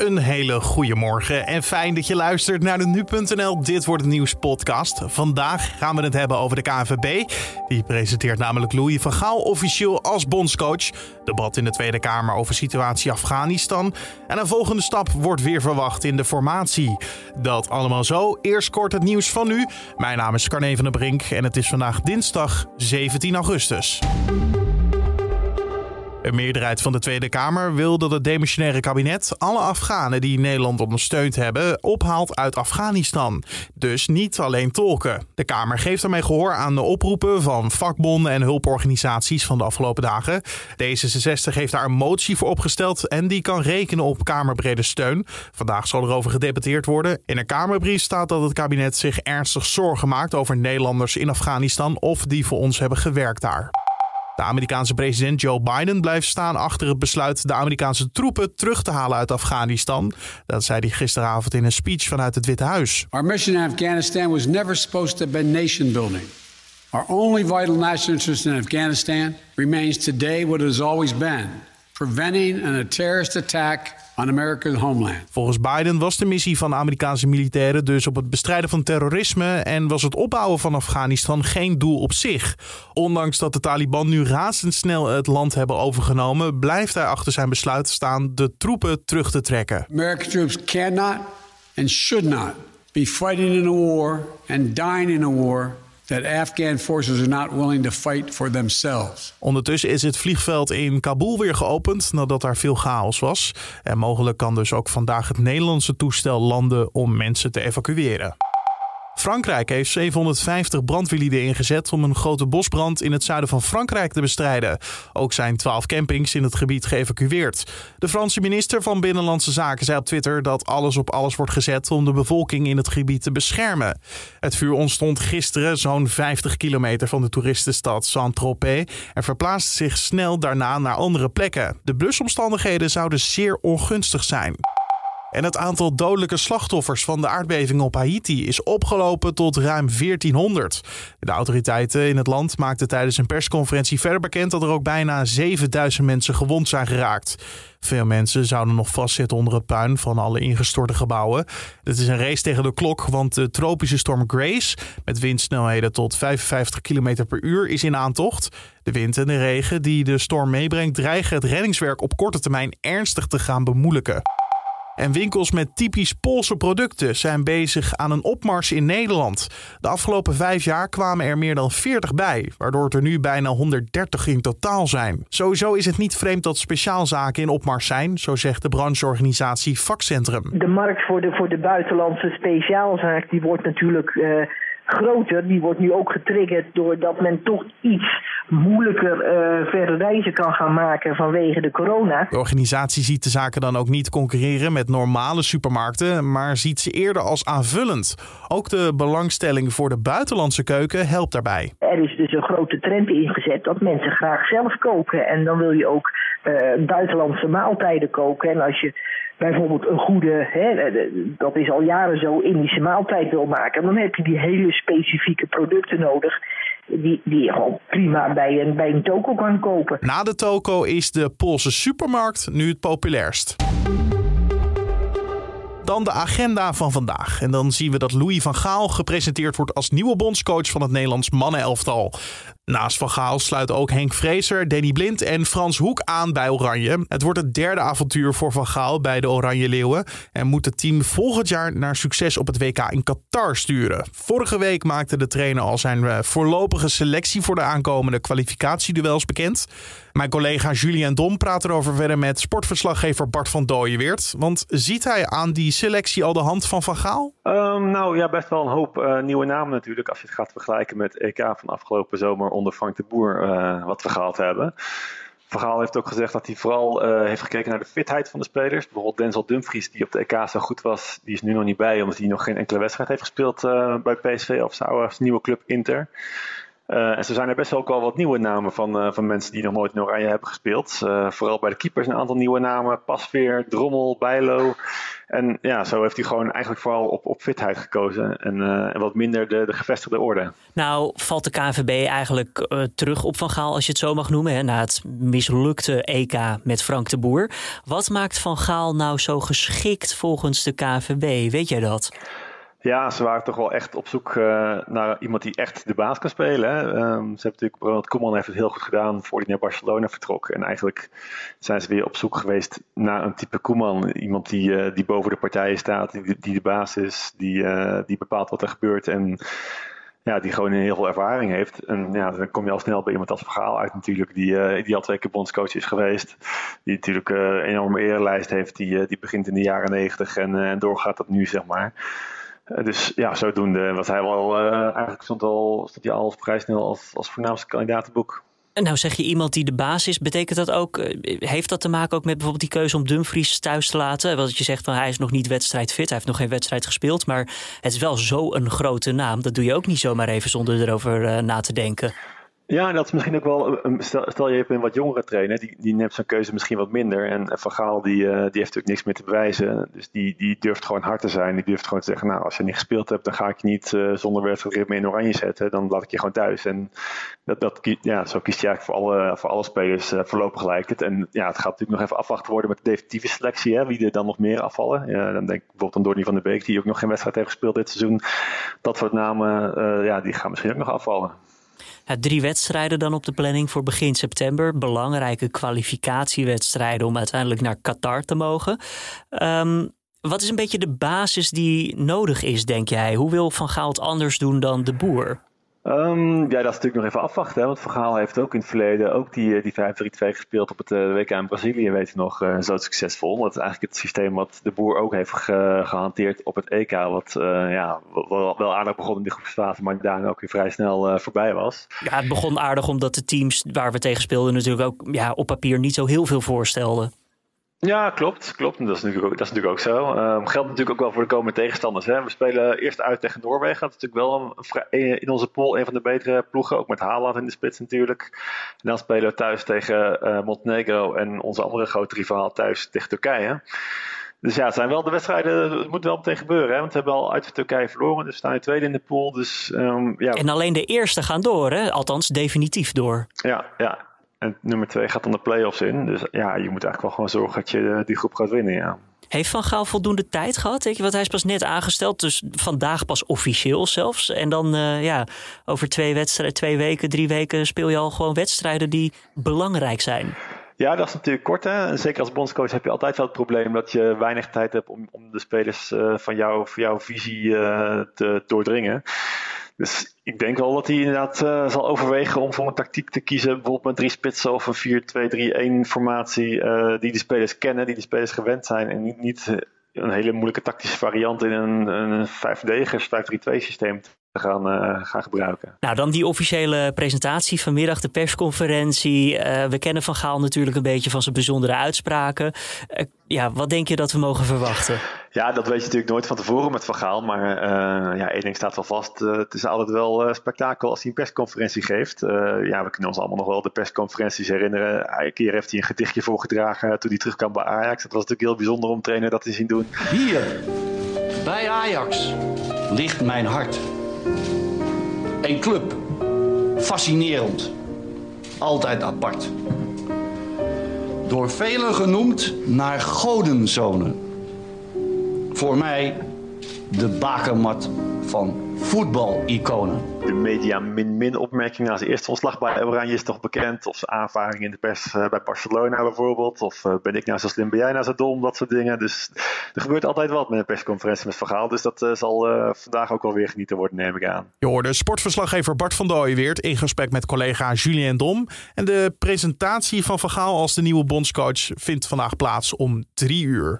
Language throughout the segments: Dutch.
Een hele goede morgen en fijn dat je luistert naar de Nu.nl Dit Wordt Het Nieuws podcast. Vandaag gaan we het hebben over de KNVB. Die presenteert namelijk Louis van Gaal officieel als bondscoach. Debat in de Tweede Kamer over situatie Afghanistan. En een volgende stap wordt weer verwacht in de formatie. Dat allemaal zo. Eerst kort het nieuws van nu. Mijn naam is Carne van der Brink en het is vandaag dinsdag 17 augustus. Een meerderheid van de Tweede Kamer wil dat het demissionaire kabinet alle Afghanen die Nederland ondersteund hebben ophaalt uit Afghanistan. Dus niet alleen tolken. De Kamer geeft daarmee gehoor aan de oproepen van vakbonden en hulporganisaties van de afgelopen dagen. D66 heeft daar een motie voor opgesteld en die kan rekenen op kamerbrede steun. Vandaag zal erover gedebatteerd worden. In een Kamerbrief staat dat het kabinet zich ernstig zorgen maakt over Nederlanders in Afghanistan of die voor ons hebben gewerkt daar. De Amerikaanse president Joe Biden blijft staan achter het besluit de Amerikaanse troepen terug te halen uit Afghanistan. Dat zei hij gisteravond in een speech vanuit het Witte Huis. Our mission in Afghanistan was never supposed to be nation building. Our only vital national interest in Afghanistan remains today what it has always been: preventing a terrorist attack on America's homeland. Volgens Biden was de missie van de Amerikaanse militairen dus op het bestrijden van terrorisme en was het opbouwen van Afghanistan geen doel op zich. Ondanks dat de Taliban nu razendsnel het land hebben overgenomen, blijft hij achter zijn besluit staan de troepen terug te trekken. American troops cannot and should not be fighting in a war and dying in a war that Afghan forces are not willing to fight for. Ondertussen is het vliegveld in Kabul weer geopend nadat daar veel chaos was. En mogelijk kan dus ook vandaag het Nederlandse toestel landen om mensen te evacueren. Frankrijk heeft 750 brandweerlieden ingezet om een grote bosbrand in het zuiden van Frankrijk te bestrijden. Ook zijn 12 campings in het gebied geëvacueerd. De Franse minister van Binnenlandse Zaken zei op Twitter dat alles op alles wordt gezet om de bevolking in het gebied te beschermen. Het vuur ontstond gisteren zo'n 50 kilometer van de toeristenstad Saint-Tropez en verplaatste zich snel daarna naar andere plekken. De blusomstandigheden zouden zeer ongunstig zijn. En het aantal dodelijke slachtoffers van de aardbeving op Haiti is opgelopen tot ruim 1400. De autoriteiten in het land maakten tijdens een persconferentie verder bekend dat er ook bijna 7000 mensen gewond zijn geraakt. Veel mensen zouden nog vastzitten onder het puin van alle ingestorte gebouwen. Het is een race tegen de klok, want de tropische storm Grace, met windsnelheden tot 55 km per uur, is in aantocht. De wind en de regen die de storm meebrengt dreigen het reddingswerk op korte termijn ernstig te gaan bemoeilijken. En winkels met typisch Poolse producten zijn bezig aan een opmars in Nederland. De afgelopen vijf jaar kwamen er meer dan 40 bij, waardoor het er nu bijna 130 in totaal zijn. Sowieso is het niet vreemd dat speciaalzaken in opmars zijn, zo zegt de brancheorganisatie Vakcentrum. De markt voor de, voor de buitenlandse speciaalzaak die wordt natuurlijk uh, groter. Die wordt nu ook getriggerd doordat men toch iets moeilijker uh, verre reizen kan gaan maken vanwege de corona. De organisatie ziet de zaken dan ook niet concurreren met normale supermarkten, maar ziet ze eerder als aanvullend. Ook de belangstelling voor de buitenlandse keuken helpt daarbij. Er is dus een grote trend ingezet dat mensen graag zelf koken. En dan wil je ook uh, buitenlandse maaltijden koken. En als je bijvoorbeeld een goede, hè, dat is al jaren zo, Indische maaltijd wil maken, dan heb je die hele specifieke producten nodig die, die je gewoon prima bij een, bij een toko kan kopen. Na de toko is de Poolse supermarkt nu het populairst. Dan de agenda van vandaag. En dan zien we dat Louis van Gaal gepresenteerd wordt als nieuwe bondscoach van het Nederlands mannenelftal. Naast Van Gaal sluiten ook Henk Vrezer, Danny Blind en Frans Hoek aan bij Oranje. Het wordt het derde avontuur voor Van Gaal bij de Oranje Leeuwen. En moet het team volgend jaar naar succes op het WK in Qatar sturen. Vorige week maakte de trainer al zijn eh, voorlopige selectie voor de aankomende kwalificatieduels bekend. Mijn collega Julian Dom praat erover verder met sportverslaggever Bart van Dooyeweert. Want ziet hij aan die selectie al de hand van Van Gaal? Um, nou ja, best wel een hoop uh, nieuwe namen natuurlijk. Als je het gaat vergelijken met EK van afgelopen zomer onder Frank de Boer uh, wat we gehad hebben. Van Gaal heeft ook gezegd dat hij vooral uh, heeft gekeken naar de fitheid van de spelers. Bijvoorbeeld Denzel Dumfries, die op de EK zo goed was, die is nu nog niet bij, omdat hij nog geen enkele wedstrijd heeft gespeeld uh, bij PSV of zijn nieuwe club Inter. Uh, en zo zijn er best wel ook wel wat nieuwe namen van, uh, van mensen die nog nooit in Oranje hebben gespeeld. Uh, vooral bij de keepers een aantal nieuwe namen. Pasveer, Drommel, Bijlo. En ja, zo heeft hij gewoon eigenlijk vooral op, op fitheid gekozen. En, wat minder de, de gevestigde orde. Nou, valt de KNVB eigenlijk terug op Van Gaal, als je het zo mag noemen. Hè, na het mislukte EK met Frank de Boer. Wat maakt Van Gaal nou zo geschikt volgens de KNVB? Weet jij dat? Ja, ze waren toch wel echt op zoek uh, naar iemand die echt de baas kan spelen. Hè. Um, ze hebben natuurlijk, Ronald Koeman heeft het heel goed gedaan voor hij naar Barcelona vertrok. En eigenlijk zijn ze weer op zoek geweest naar een type Koeman. Iemand die, uh, die boven de partijen staat, die, die de baas is, die, uh, die bepaalt wat er gebeurt. En ja, die gewoon heel veel ervaring heeft. En ja, dan kom je al snel bij iemand als Vergaal uit natuurlijk, die, die al twee keer bondscoach is geweest. Die natuurlijk een enorme eerlijst heeft, die, die begint in de jaren negentig en, doorgaat dat nu, zeg maar. Eh, dus ja, zodoende was hij wel, uh, eigenlijk stond, al, stond hij al vrij snel als, als voornaamste kandidatenboek. En nou zeg je iemand die de baas is, betekent dat ook, eh, heeft dat te maken ook met bijvoorbeeld die keuze om Dumfries thuis te laten? Want je zegt van hij is nog niet wedstrijdfit, hij heeft nog geen wedstrijd gespeeld, maar het is wel zo'n grote naam. Dat doe je ook niet zomaar even zonder erover na te denken. Ja, dat is misschien ook wel. Stel, je hebt een wat jongere trainer, die, die neemt zijn keuze misschien wat minder. En Van Gaal die, uh, die heeft natuurlijk niks meer te bewijzen. Dus die, die durft gewoon hard te zijn. Die durft gewoon te zeggen: Nou, als je niet gespeeld hebt, dan ga ik je niet uh, zonder wedstrijdritme in oranje zetten. Dan laat ik je gewoon thuis. En dat, dat, ja, zo kiest je eigenlijk voor alle, voor alle spelers uh, voorlopig gelijk het. En ja, het gaat natuurlijk nog even afwachten worden met de definitieve selectie. Hè, wie er dan nog meer afvallen. Dan denk ik bijvoorbeeld aan Donny van der Beek, die ook nog geen wedstrijd heeft gespeeld dit seizoen. Dat soort namen, ja, die gaan misschien ook nog afvallen drie wedstrijden dan op de planning voor begin september. Belangrijke kwalificatiewedstrijden om uiteindelijk naar Qatar te mogen. Um, wat is een beetje de basis die nodig is, denk jij? Hoe wil Van Gaal het anders doen dan de boer? Um, ja, dat is natuurlijk nog even afwachten. Hè? Want Vergaal heeft ook in het verleden ook die, eh, die 5-3-2 gespeeld op het eh, WK in Brazilië, weet je nog, uh, zo succesvol. Dat is eigenlijk het systeem wat de boer ook heeft ge gehanteerd op het EK. Wat ja, wel, wel, aardig begon in de groepsfase, maar daarna ook weer vrij snel voorbij was. Ja, het begon aardig omdat de teams waar we tegen speelden natuurlijk ook ja, op papier niet zo heel veel voorstelden. Ja, klopt. klopt. Dat, is natuurlijk ook, dat is natuurlijk ook zo. Um, geldt natuurlijk ook wel voor de komende tegenstanders. Hè. We spelen eerst uit tegen Noorwegen. Dat is natuurlijk wel een, in onze pool een van de betere ploegen. Ook met Haaland in de spits natuurlijk. En dan spelen we thuis tegen uh, Montenegro en onze andere grote rivaal thuis tegen Turkije. Dus ja, het zijn wel de wedstrijden, het moet wel meteen gebeuren. Hè? Want we hebben al uit Turkije verloren, dus we staan in tweede in de pool. Dus, um, ja. En alleen de eerste gaan door, hè? althans definitief door. Ja, ja, en nummer twee gaat dan de play-offs in. Dus ja, je moet eigenlijk wel gewoon zorgen dat je eh, die groep gaat winnen, ja. Heeft Van Gaal voldoende tijd gehad? Weet je, want hij is pas net aangesteld, dus vandaag pas officieel zelfs. En dan uh, ja, over twee wedstrijden, twee weken, drie weken speel je al gewoon wedstrijden die belangrijk zijn. Ja, dat is natuurlijk kort. Hè? Zeker als bondscoach heb je altijd wel het probleem dat je weinig tijd hebt om, om de spelers uh, van, jou, van jouw visie uh, te doordringen. Dus ik denk wel dat hij inderdaad uh, zal overwegen om voor een tactiek te kiezen. Bijvoorbeeld met drie spitsen of een 4-2-3-1 formatie. Uh, die de spelers kennen, die de spelers gewend zijn. En niet, niet een hele moeilijke tactische variant in een, een 5-deligers 5-3-2 systeem gaan, gaan gebruiken. Nou, dan die officiële presentatie vanmiddag, de persconferentie. We kennen Van Gaal natuurlijk een beetje van zijn bijzondere uitspraken. Ja, wat denk je dat we mogen verwachten? Ja, dat weet je natuurlijk nooit van tevoren met Van Gaal. Maar ja, één ding staat wel vast. het is altijd wel spektakel als hij een persconferentie geeft. ja, we kunnen ons allemaal nog wel de persconferenties herinneren. Een keer heeft hij een gedichtje voorgedragen toen hij terugkwam bij Ajax. Dat was natuurlijk heel bijzonder om trainer dat te zien doen. Hier, bij Ajax, ligt mijn hart. Een club. Fascinerend. Altijd apart. Door velen genoemd naar godenzonen. Voor mij de bakermat van voetbaliconen. De media min-min opmerking na zijn eerste ontslag bij Oranje is toch bekend. Of zijn aanvaring in de pers uh, bij Barcelona bijvoorbeeld. Of uh, ben ik nou zo slim, ben jij nou zo dom, dat soort dingen. Dus er gebeurt altijd wat met een persconferentie met Vergaal. Dus dat uh, zal vandaag ook wel weer genieten worden, neem ik aan. Je hoorde sportverslaggever Bart van Dooyeweert in gesprek met collega Julien Dom. En de presentatie van Vergaal als de nieuwe bondscoach vindt vandaag plaats om drie uur.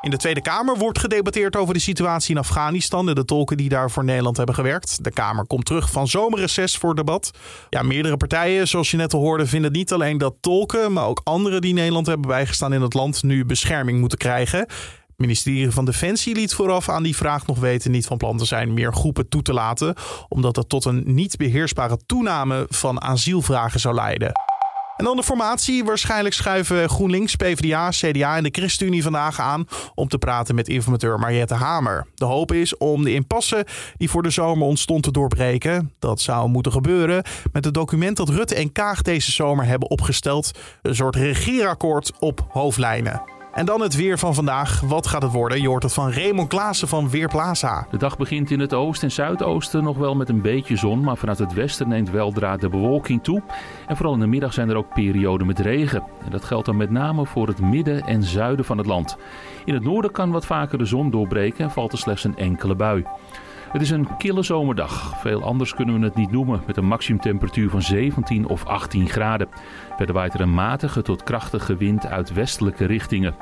In de Tweede Kamer wordt gedebatteerd over de situatie in Afghanistan en de tolken die daar voor Nederland hebben gewerkt. De Kamer komt terug van zomerreces voor debat. Ja, meerdere partijen, zoals je net al hoorde, vinden niet alleen dat tolken, maar ook anderen die Nederland hebben bijgestaan in het land nu bescherming moeten krijgen. Het ministerie van Defensie liet vooraf aan die vraag nog weten niet van plan te zijn meer groepen toe te laten, omdat dat tot een niet beheersbare toename van asielvragen zou leiden. En dan de formatie. Waarschijnlijk schuiven GroenLinks, PvdA, CDA en de ChristenUnie vandaag aan om te praten met informateur Mariette Hamer. De hoop is om de impasse die voor de zomer ontstond te doorbreken. Dat zou moeten gebeuren met het document dat Rutte en Kaag deze zomer hebben opgesteld. Een soort regeerakkoord op hoofdlijnen. En dan het weer van vandaag. Wat gaat het worden? Je hoort het van Raymond Klaassen van Weerplaza. De dag begint in het oosten en zuidoosten nog wel met een beetje zon, maar vanuit het westen neemt weldra de bewolking toe. En vooral in de middag zijn er ook perioden met regen. En dat geldt dan met name voor het midden en zuiden van het land. In het noorden kan wat vaker de zon doorbreken en valt er slechts een enkele bui. Het is een kille zomerdag. Veel anders kunnen we het niet noemen, met een maximumtemperatuur van 17 of 18 graden. Verder waait er een matige tot krachtige wind uit westelijke richtingen.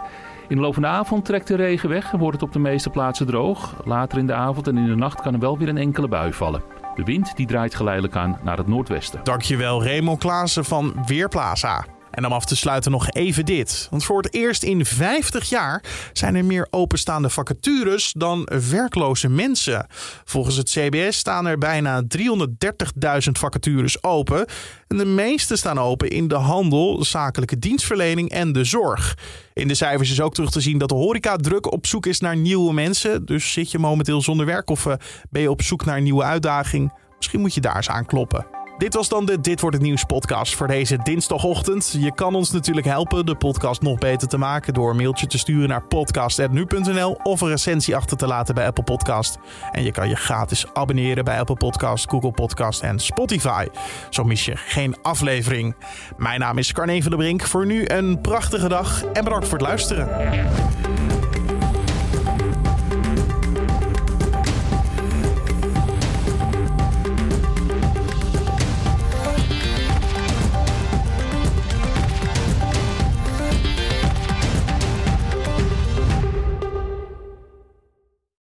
In de loop van de avond trekt de regen weg en wordt het op de meeste plaatsen droog. Later in de avond en in de nacht kan er wel weer een enkele bui vallen. De wind die draait geleidelijk aan naar het noordwesten. Dankjewel Raymond Klaassen van Weerplaza. En om af te sluiten nog even dit. Want voor het eerst in 50 jaar zijn er meer openstaande vacatures dan werkloze mensen. Volgens het CBS staan er bijna 330.000 vacatures open. En de meeste staan open in de handel, zakelijke dienstverlening en de zorg. In de cijfers is ook terug te zien dat de horeca druk op zoek is naar nieuwe mensen. Dus zit je momenteel zonder werk of eh, ben je op zoek naar een nieuwe uitdaging? Misschien moet je daar eens aan kloppen. Dit was dan de Dit wordt het nieuws podcast voor deze dinsdagochtend. Je kan ons natuurlijk helpen de podcast nog beter te maken door een mailtje te sturen naar podcast@nu.nl of een recensie achter te laten bij Apple Podcast. En je kan je gratis abonneren bij Apple Podcast, Google Podcast en Spotify. Zo mis je geen aflevering. Mijn naam is Carne van der Brink. Voor nu een prachtige dag en bedankt voor het luisteren.